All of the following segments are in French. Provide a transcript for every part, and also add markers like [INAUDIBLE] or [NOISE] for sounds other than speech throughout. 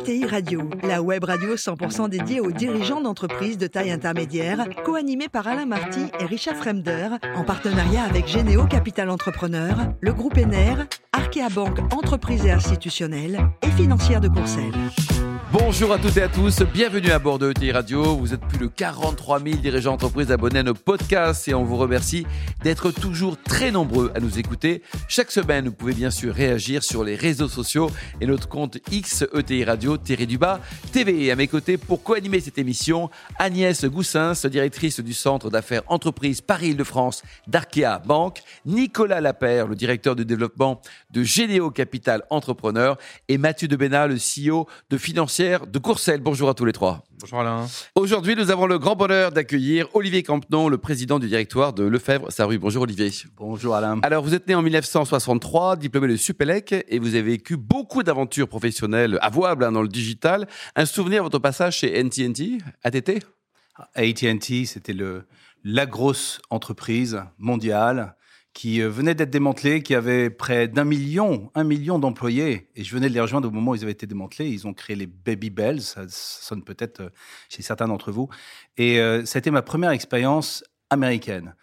ETI Radio, la web radio 100% dédiée aux dirigeants d'entreprises de taille intermédiaire, co-animée par Alain Marty et Richard Fremder, en partenariat avec Généo Capital Entrepreneur, le groupe ENER, Arkea Banque Entreprises et Institutionnelles et Financière de Courcelles. Bonjour à toutes et à tous, bienvenue à bord de ETI Radio. Vous êtes plus de 43 000 dirigeants d'entreprise abonnés à nos podcasts et on vous remercie d'être toujours très nombreux à nous écouter. Chaque semaine, vous pouvez bien sûr réagir sur les réseaux sociaux et notre compte X ETI Radio, Thierry Dubas, TV. Et à mes côtés, pour co-animer cette émission, Agnès Goussins, directrice du Centre d'affaires entreprise Paris-Île-de-France d'Arkea Banque, Nicolas Lapère, le directeur de développement de Généo Capital Entrepreneur et Mathieu Debena, le CEO de Financière de Courcelles. Bonjour à tous les trois. Bonjour Alain. Aujourd'hui, nous avons le grand bonheur d'accueillir Olivier Campenon, le président du directoire de Lefebvre Sarru. Bonjour Olivier. Bonjour Alain. Alors, vous êtes né en 1963, diplômé de Supélec, et vous avez vécu beaucoup d'aventures professionnelles avouables hein, dans le digital. Un souvenir de votre passage chez NTNT, ATT AT&T, c'était la grosse entreprise mondiale qui euh, venait d'être démantelé, qui avait près d'un million, un million d'employés. Et je venais de les rejoindre au moment où ils avaient été démantelés. Ils ont créé les Baby Bells, ça, sonne peut-être euh, chez certains d'entre vous. Et euh, été ma première expérience américaine.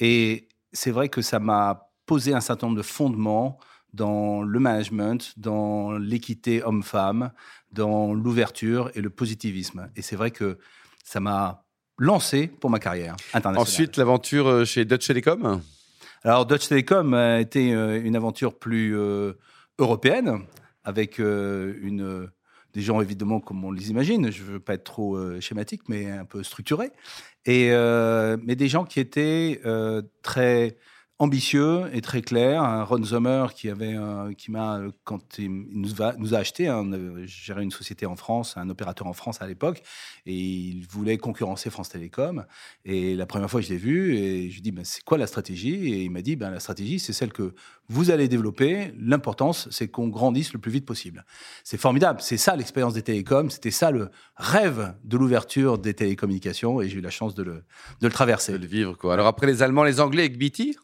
Et c'est vrai que ça m'a posé un certain nombre de fondements dans le management, dans l'équité homme-femme, dans l'ouverture et le positivisme. Et c'est vrai que ça m'a lancé pour ma carrière internationale. Ensuite, l'aventure chez Dutch Telecom? Alors, Dutch Telecom a été euh, une aventure plus euh, européenne, avec euh, des gens évidemment comme on les imagine, je ne veux pas être trop schématique, mais un peu structuré, et, mais des gens qui étaient très ambitieux et très clair. Ron Sommer qui avait, qui m'a, quand il nous, a acheté, hein, géré une société en France, un opérateur en France à l'époque, et il voulait concurrencer France Télécom. Et la première fois je l'ai vu, et je lui ai dit, ben, c'est quoi la stratégie? Et il m'a dit, ben, la stratégie, c'est celle que vous allez développer. L'importance, c'est qu'on grandisse le plus vite possible. C'est formidable. C'est ça l'expérience des télécoms. C'était ça le rêve de l'ouverture des télécommunications, et j'ai eu la chance de le, de le traverser. De le vivre, quoi. Alors après les Allemands, les Anglais avec BT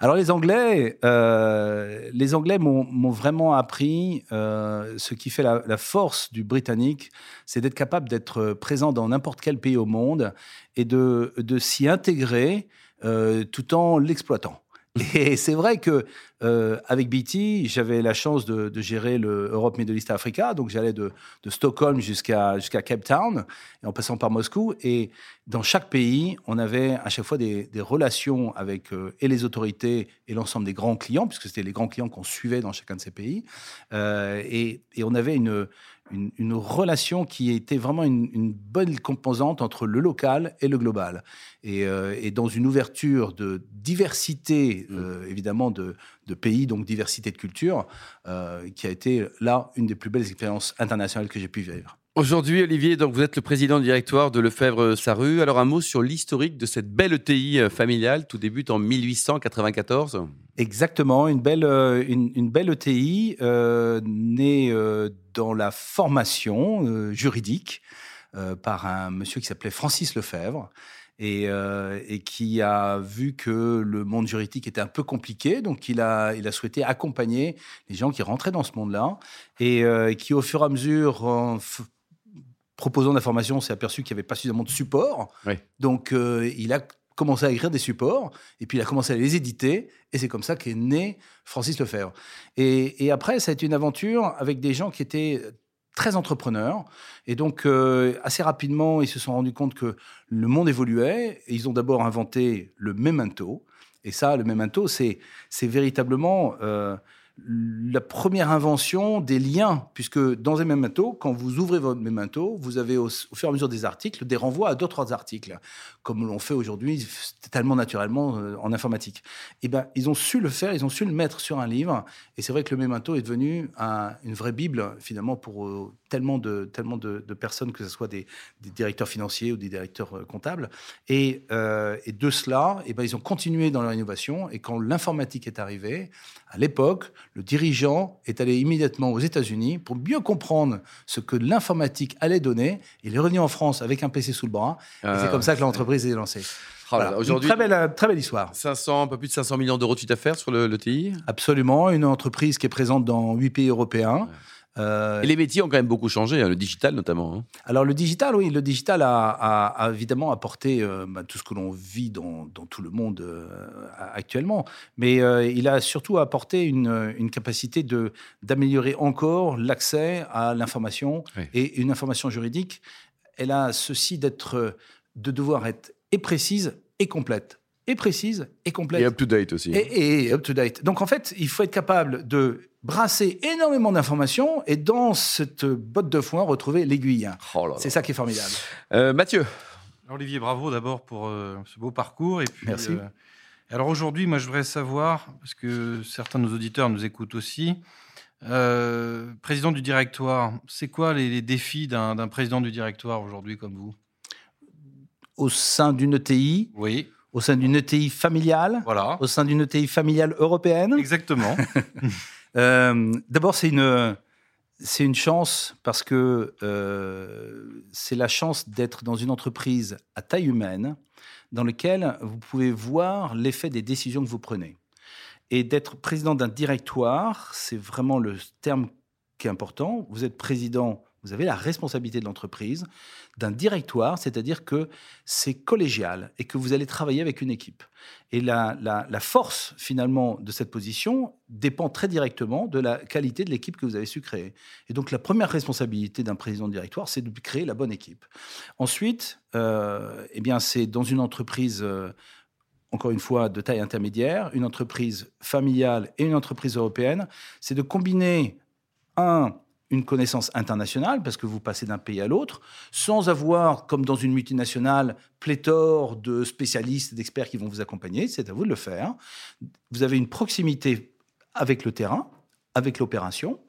alors les Anglais, euh, les Anglais m'ont vraiment appris euh, ce qui fait la, force du Britannique, c'est d'être capable d'être présent dans n'importe quel pays au monde et de, de s'y intégrer euh, tout en l'exploitant. [LAUGHS] Et c'est vrai que euh, avec BT, j'avais la chance de, gérer le Europe, Middle East, Africa. Donc j'allais de, Stockholm jusqu'à jusqu'à Cape Town, en passant par Moscou. Et dans chaque pays, on avait à chaque fois des, relations avec euh, et les autorités et l'ensemble des grands clients, puisque c'était les grands clients qu'on suivait dans chacun de ces pays. Euh, et, on avait une, une, relation qui était vraiment une, bonne composante entre le local et le global. Et, euh, dans une ouverture de diversité, mmh. euh, évidemment, de, pays, donc diversité de culture, euh, qui a été là une des plus belles expériences internationales que j'ai pu vivre. Aujourd'hui, Olivier, donc vous êtes le président directoire de Lefebvre-Saru. Alors un mot sur l'historique de cette belle ETI familiale. Tout débute en 1894. Exactement, une belle, une, belle ETI née dans la formation euh, juridique euh, par un monsieur qui s'appelait Francis Lefebvre. Et, euh, et, qui a vu que le monde juridique était un peu compliqué, donc il a, il a souhaité accompagner les gens qui rentraient dans ce monde-là, et qui au fur et à mesure, proposant de la formation, s'est aperçu qu'il n'y avait pas suffisamment de support. Donc il a commencé à écrire des supports, et puis il a commencé à les éditer, et c'est comme ça qu'est né Francis Lefebvre. Et, et, après, ça a été une aventure avec des gens qui étaient très entrepreneurs, et donc euh, assez rapidement, ils se sont rendus compte que le monde évoluait, et ils ont d'abord inventé le memento, et ça, le memento, c'est véritablement... Euh, la première invention des liens, puisque dans un memento, quand vous ouvrez votre memento, vous avez au, fur et à mesure des articles des renvois à d'autres articles, comme l'on fait aujourd'hui tellement naturellement euh, en informatique. Et eh ben, ils ont su le faire, ils ont su le mettre sur un livre, et c'est vrai que le memento est devenu une vraie bible finalement pour euh, tellement de tellement de, personnes, que ce soit des, directeurs financiers ou des directeurs euh, comptables. Et, et de cela, et eh ben, ils ont continué dans leur innovation, et quand l'informatique est arrivée, à l'époque, le dirigeant est allé immédiatement aux États-Unis pour mieux comprendre ce que l'informatique allait donner. Il est revenu en France avec un PC sous le bras. et c'est ah, comme ça que l'entreprise est lancée. Aujourd'hui, très belle, très belle histoire. 500, un peu plus de 500 millions d'euros de chiffre d'affaires sur le, TI Absolument. Une entreprise qui est présente dans huit pays européens. Euh, et les métiers ont quand même beaucoup changé, hein, le digital notamment. Hein. Alors le digital, oui, le digital a, évidemment apporté euh, bah, tout ce que l'on vit dans, tout le monde euh, actuellement, mais il a surtout apporté une, capacité de d'améliorer encore l'accès à l'information et une information juridique. Elle a ceci d'être, de devoir être et précise et complète et précise et complète. Et up-to-date aussi. Et, et up-to-date. Donc en fait, il faut être capable de brasser énormément d'informations et dans cette botte de foin retrouver l'aiguille. Oh c'est ça qui est formidable. Euh, Mathieu. Olivier, bravo d'abord pour euh, ce beau parcours. Et puis, Merci. Euh, alors aujourd'hui, moi je voudrais savoir, parce que certains de nos auditeurs nous écoutent aussi, président du directoire, c'est quoi les, défis d'un président du directoire aujourd'hui comme vous? Au sein d'une ETI Oui au sein d'une ETI familiale, voilà. au sein d'une ETI familiale européenne. Exactement. [LAUGHS] Euh, d'abord, c'est une, c'est une chance parce que euh, c'est la chance d'être dans une entreprise à taille humaine dans laquelle vous pouvez voir l'effet des décisions que vous prenez. Et d'être président d'un directoire, c'est vraiment le terme qui est important. Vous êtes président vous avez la responsabilité de l'entreprise, d'un directoire, c'est-à-dire que c'est collégial et que vous allez travailler avec une équipe. Et la, force, finalement, de cette position dépend très directement de la qualité de l'équipe que vous avez su créer. Et donc, la première responsabilité d'un président de directoire, c'est de créer la bonne équipe. Ensuite, euh, eh bien, c'est dans une entreprise. Euh, encore une fois, de taille intermédiaire, une entreprise familiale et une entreprise européenne, c'est de combiner, un, une connaissance internationale, parce que vous passez d'un pays à l'autre, sans avoir, comme dans une multinationale, pléthore de spécialistes, d'experts qui vont vous accompagner. C'est à vous de le faire. Vous avez une proximité avec le terrain, avec l'opération.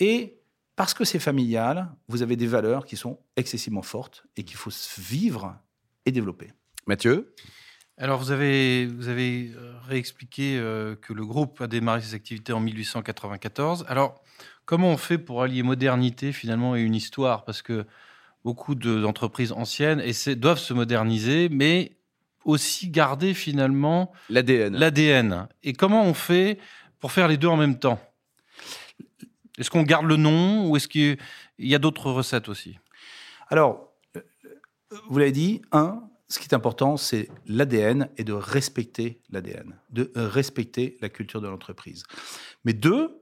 Et parce que c'est familial, vous avez des valeurs qui sont excessivement fortes et qu'il faut vivre et développer. Mathieu? Alors, vous avez, vous avez euh, réexpliqué euh, que le groupe a démarré ses activités en 1894. Alors, Comment on fait pour allier modernité finalement et une histoire? Parce que beaucoup d'entreprises anciennes doivent se moderniser, mais aussi garder finalement l'ADN. L'ADN. Et comment on fait pour faire les deux en même temps? Est-ce qu'on garde le nom ou est-ce qu'il y a d'autres recettes aussi? Alors, vous l'avez dit, un, ce qui est important, c'est l'ADN et de respecter l'ADN, de respecter la culture de l'entreprise. Mais deux,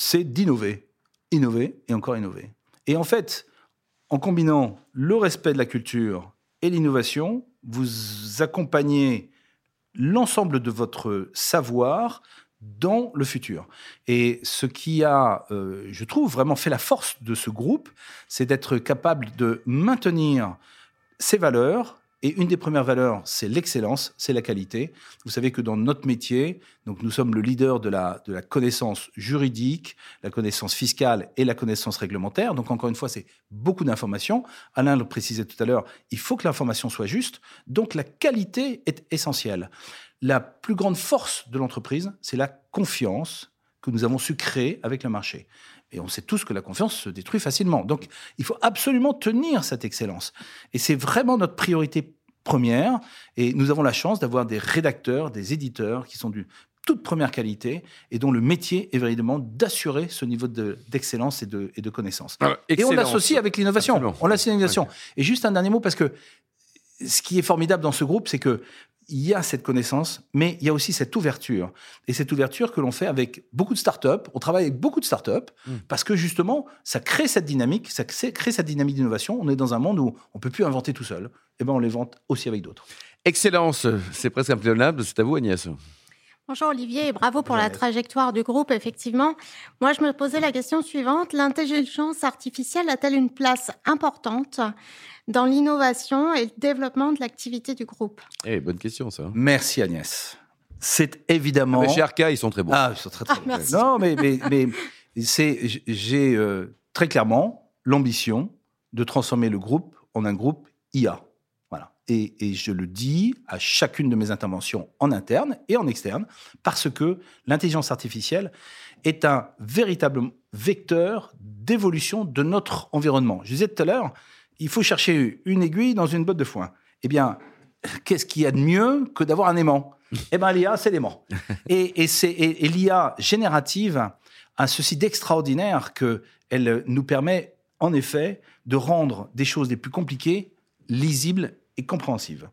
c'est d'innover, innover et encore innover. Et en fait, en combinant le respect de la culture et l'innovation, vous accompagnez l'ensemble de votre savoir dans le futur. Et ce qui a, euh, je trouve, vraiment fait la force de ce groupe, c'est d'être capable de maintenir ces valeurs et une des premières valeurs, c'est l'excellence, c'est la qualité. Vous savez que dans notre métier, donc nous sommes le leader de la, de la connaissance juridique, la connaissance fiscale et la connaissance réglementaire. Donc encore une fois, c'est beaucoup d'informations. Alain le précisait tout à l'heure, il faut que l'information soit juste. Donc la qualité est essentielle. La plus grande force de l'entreprise, c'est la confiance que nous avons su créer avec le marché. Et on sait tous que la confiance se détruit facilement. Donc, il faut absolument tenir cette excellence. Et c'est vraiment notre priorité première. Et nous avons la chance d'avoir des rédacteurs, des éditeurs qui sont d'une toute première qualité et dont le métier est véritablement d'assurer ce niveau d'excellence et, de, et de connaissance. Ah, et on l'associe avec l'innovation. On l'associe avec l'innovation. Et juste un dernier mot, parce que ce qui est formidable dans ce groupe, c'est que il y a cette connaissance, mais il y a aussi cette ouverture. Et cette ouverture que l'on fait avec beaucoup de startups. On travaille avec beaucoup de startups mmh. parce que justement, ça crée cette dynamique, ça crée cette dynamique d'innovation. On est dans un monde où on peut plus inventer tout seul. Et eh ben, on les vante aussi avec d'autres. Excellence, c'est presque implénable. C'est à vous, Agnès. Bonjour Olivier et bravo pour la trajectoire du groupe. Effectivement, moi je me posais la question suivante l'intelligence artificielle a-t-elle une place importante dans l'innovation et le développement de l'activité du groupe? Eh, bonne question, ça. Merci Agnès. C'est évidemment. Ah, mais chez Arca, ils sont très bons. Ah, ils sont très, très ah, Merci. Non, mais, mais, mais c'est, j'ai euh, très clairement l'ambition de transformer le groupe en un groupe IA. Et, je le dis à chacune de mes interventions en interne et en externe, parce que l'intelligence artificielle est un véritable vecteur d'évolution de notre environnement. Je disais tout à l'heure, il faut chercher une aiguille dans une botte de foin. Eh bien, qu'est-ce qu'il y a de mieux que d'avoir un aimant? Eh bien, l'IA, c'est l'aimant. [LAUGHS] et, et, l'IA générative a ceci d'extraordinaire qu'elle nous permet, en effet, de rendre des choses les plus compliquées lisibles et compréhensibles.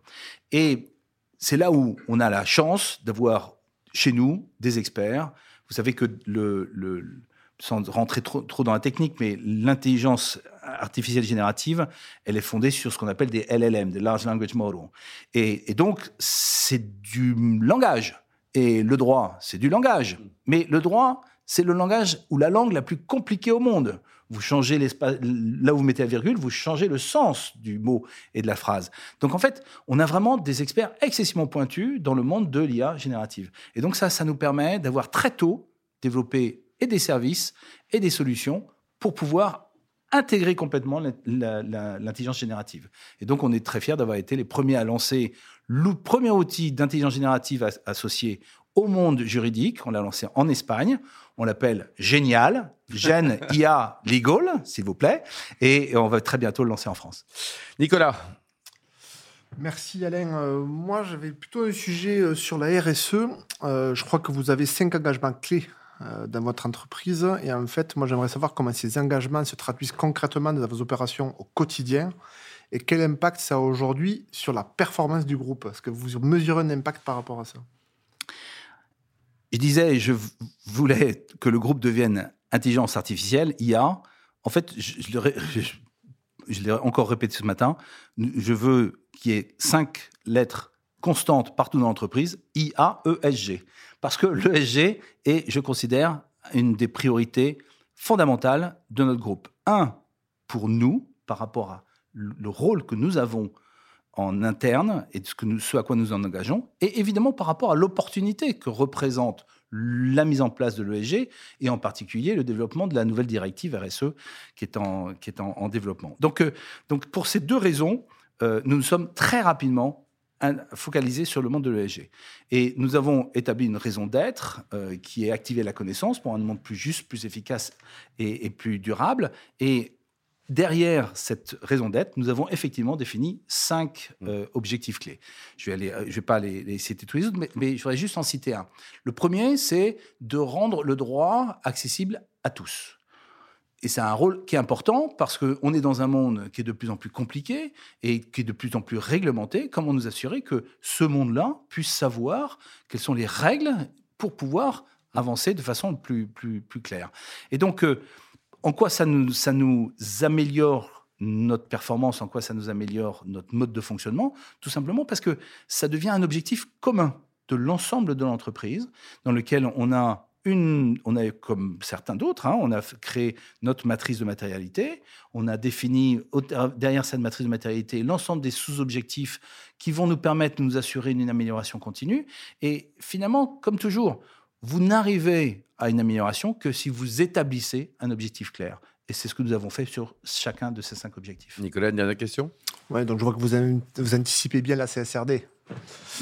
Et c'est là où on a la chance d'avoir chez nous des experts. Vous savez que le, sans rentrer trop, trop, dans la technique, mais l'intelligence artificielle générative, elle est fondée sur ce qu'on appelle des LLM, des Large Language Models. Et donc, c'est du langage. Et le droit, c'est du langage. Mais le droit, c'est le langage ou la langue la plus compliquée au monde. Vous changez l'espace, là où vous mettez la virgule, vous changez le sens du mot et de la phrase. Donc en fait, on a vraiment des experts excessivement pointus dans le monde de l'IA générative. Et donc ça, ça nous permet d'avoir très tôt développé et des services et des solutions pour pouvoir intégrer complètement l'intelligence générative. Et donc, on est très fiers d'avoir été les premiers à lancer le premier outil d'intelligence générative associé au monde juridique. On l'a lancé en Espagne. On l'appelle Génial, Gen [LAUGHS] IA Legal, s'il vous plaît. Et on va très bientôt le lancer en France. Nicolas. Merci Alain. Euh, moi, j'avais plutôt un sujet euh, sur la RSE. Euh, je crois que vous avez cinq engagements clés dans votre entreprise. Et en fait, moi, j'aimerais savoir comment ces engagements se traduisent concrètement dans vos opérations au quotidien et quel impact ça a aujourd'hui sur la performance du groupe. Est-ce que vous mesurez un impact par rapport à ça? Je disais, je voulais que le groupe devienne intelligence artificielle, IA. En fait, je, l'ai encore répété ce matin, je veux qu'il y ait cinq lettres constantes partout dans l'entreprise, IA, ESG. Parce que l'ESG est, je considère, une des priorités fondamentales de notre groupe. Un, pour nous, par rapport à le rôle que nous avons en interne et de ce, à quoi nous en engageons, et évidemment par rapport à l'opportunité que représente la mise en place de l'ESG et en particulier le développement de la nouvelle directive RSE qui est en, développement. Donc, euh, donc pour ces deux raisons, euh, nous nous sommes très rapidement focalisés sur le monde de l'ESG. Et nous avons établi une raison d'être euh, qui est activer la connaissance pour un monde plus juste, plus efficace et, et plus durable. Et derrière cette raison d'être, nous avons effectivement défini cinq mm. euh, objectifs clés. Je vais euh, vais pas les, citer tous les autres, mais, je voudrais juste en citer un. Le premier, c'est de rendre le droit accessible à tous. Et c'est un rôle qui est important parce qu'on est dans un monde qui est de plus en plus compliqué et qui est de plus en plus réglementé. Comment nous assurer que ce monde-là puisse savoir quelles sont les règles pour pouvoir avancer de façon plus, plus, plus claire? Et donc, euh, en quoi ça nous, améliore notre performance, en quoi ça nous améliore notre mode de fonctionnement? Tout simplement parce que ça devient un objectif commun de l'ensemble de l'entreprise, dans lequel on a une, on a comme certains d'autres, hein, on a créé notre matrice de matérialité, on a défini derrière cette matrice de matérialité l'ensemble des sous-objectifs qui vont nous permettre de nous assurer une amélioration continue. Et finalement, comme toujours, vous n'arrivez à une amélioration que si vous établissez un objectif clair. Et c'est ce que nous avons fait sur chacun de ces cinq objectifs. Nicolas, une dernière question? Oui, donc je vois que vous, vous anticipez bien la CSRD.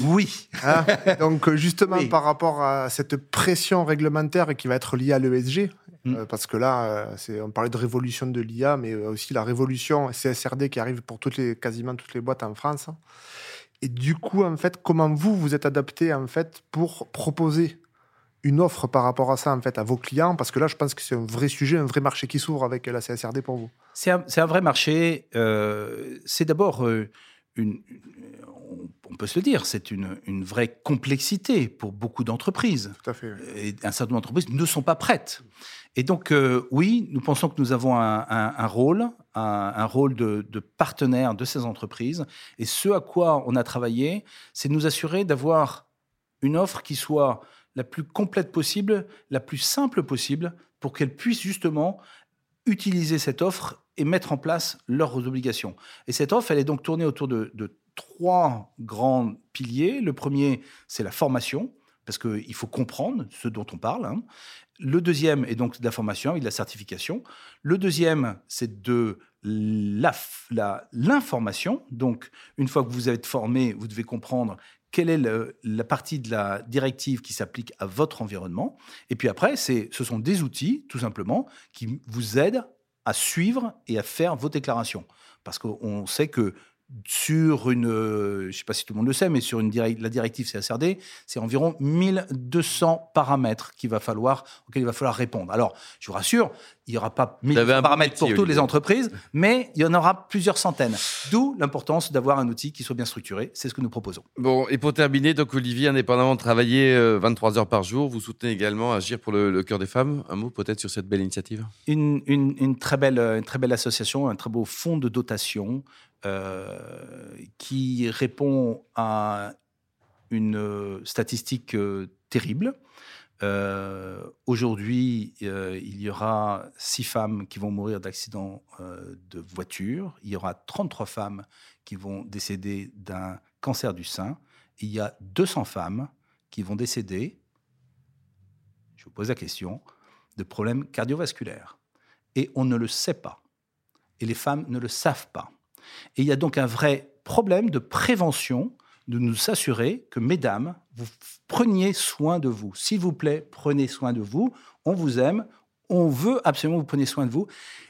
Oui. Hein donc justement par rapport à cette pression réglementaire qui va être liée à l'ESG, mm. euh, parce que là, euh, on parlait de révolution de l'IA, mais aussi la révolution CSRD qui arrive pour toutes les, quasiment toutes les boîtes en France. Et du coup, en fait, comment vous vous êtes adapté en fait pour proposer une offre par rapport à ça en fait à vos clients Parce que là, je pense que c'est un vrai sujet, un vrai marché qui s'ouvre avec la CSRD pour vous. C'est un, vrai marché. Euh, c'est d'abord euh, une, on peut se le dire, c'est une, vraie complexité pour beaucoup d'entreprises. Tout à fait. Et un certain nombre d'entreprises ne sont pas prêtes. Et donc, euh, oui, nous pensons que nous avons un, rôle, un, rôle de, de, partenaire de ces entreprises. Et ce à quoi on a travaillé, c'est de nous assurer d'avoir une offre qui soit la plus complète possible, la plus simple possible, pour qu'elles puissent justement utiliser cette offre et mettre en place leurs obligations. Et cette offre, elle est donc tournée autour de, trois grands piliers. Le premier, c'est la formation, parce qu'il faut comprendre ce dont on parle. Hein. Le deuxième est donc de la formation et de la certification. Le deuxième, c'est de l'information. Donc, une fois que vous êtes formé, vous devez comprendre quelle est la partie de la directive qui s'applique à votre environnement. Et puis après, ce sont des outils, tout simplement, qui vous aident à suivre et à faire vos déclarations. Parce qu'on sait que sur une, je ne sais pas si tout le monde le sait, mais sur une la directive CSRD, c'est environ 1200 paramètres qu'il va falloir, auxquels il va falloir répondre. Alors, je vous rassure, il n'y aura pas 1200 paramètres pour toutes les entreprises, mais il y en aura plusieurs centaines. D'où l'importance d'avoir un outil qui soit bien structuré. C'est ce que nous proposons. Bon, et pour terminer, donc Olivier, indépendamment de travailler 23 heures par jour, vous soutenez également Agir pour le, cœur des femmes. Un mot peut-être sur cette belle initiative? Une, une, très belle, une très belle association, un très beau fonds de dotation euh, qui répond à une euh, statistique euh, terrible. Aujourd'hui, il y aura six femmes qui vont mourir d'accidents de voiture. Il y aura 33 femmes qui vont décéder d'un cancer du sein. Il y a 200 femmes qui vont décéder, je vous pose la question, de problèmes cardiovasculaires. Et on ne le sait pas. Et les femmes ne le savent pas. Et il y a donc un vrai problème de prévention de nous assurer que, mesdames, vous preniez soin de vous. S'il vous plaît, prenez soin de vous. On vous aime. On veut absolument que vous preniez soin de vous.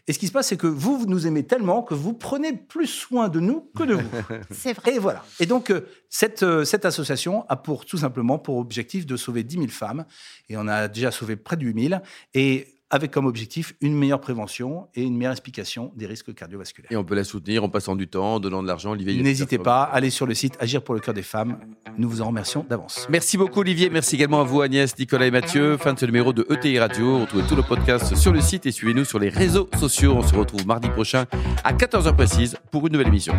Et ce qui se passe, c'est que vous, vous nous aimez tellement que vous prenez plus soin de nous que de vous. [LAUGHS] c'est vrai. Et voilà. Et donc, euh, cette, euh, cette association a pour, tout simplement pour objectif de sauver 10 000 femmes. Et on a déjà sauvé près de 8 000. Et avec comme objectif une meilleure prévention et une meilleure explication des risques cardiovasculaires. Et on peut la soutenir en passant du temps, en donnant de l'argent. Olivier, n'hésitez pas, allez sur le site Agir pour le cœur des femmes. Nous vous en remercions d'avance. Merci beaucoup Olivier, merci également à vous Agnès, Nicolas et Mathieu. Fin de ce numéro de ETI Radio. Retrouvez tout le podcast sur le site et suivez-nous sur les réseaux sociaux. On se retrouve mardi prochain à 14h précise pour une nouvelle émission.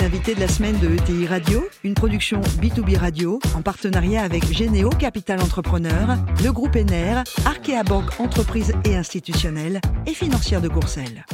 L'invité de la semaine de ETI Radio, une production B2B Radio en partenariat avec Généo Capital Entrepreneur, le groupe ENER, Arkea Banque Entreprise et Institutionnelle et Financière de Courcelles.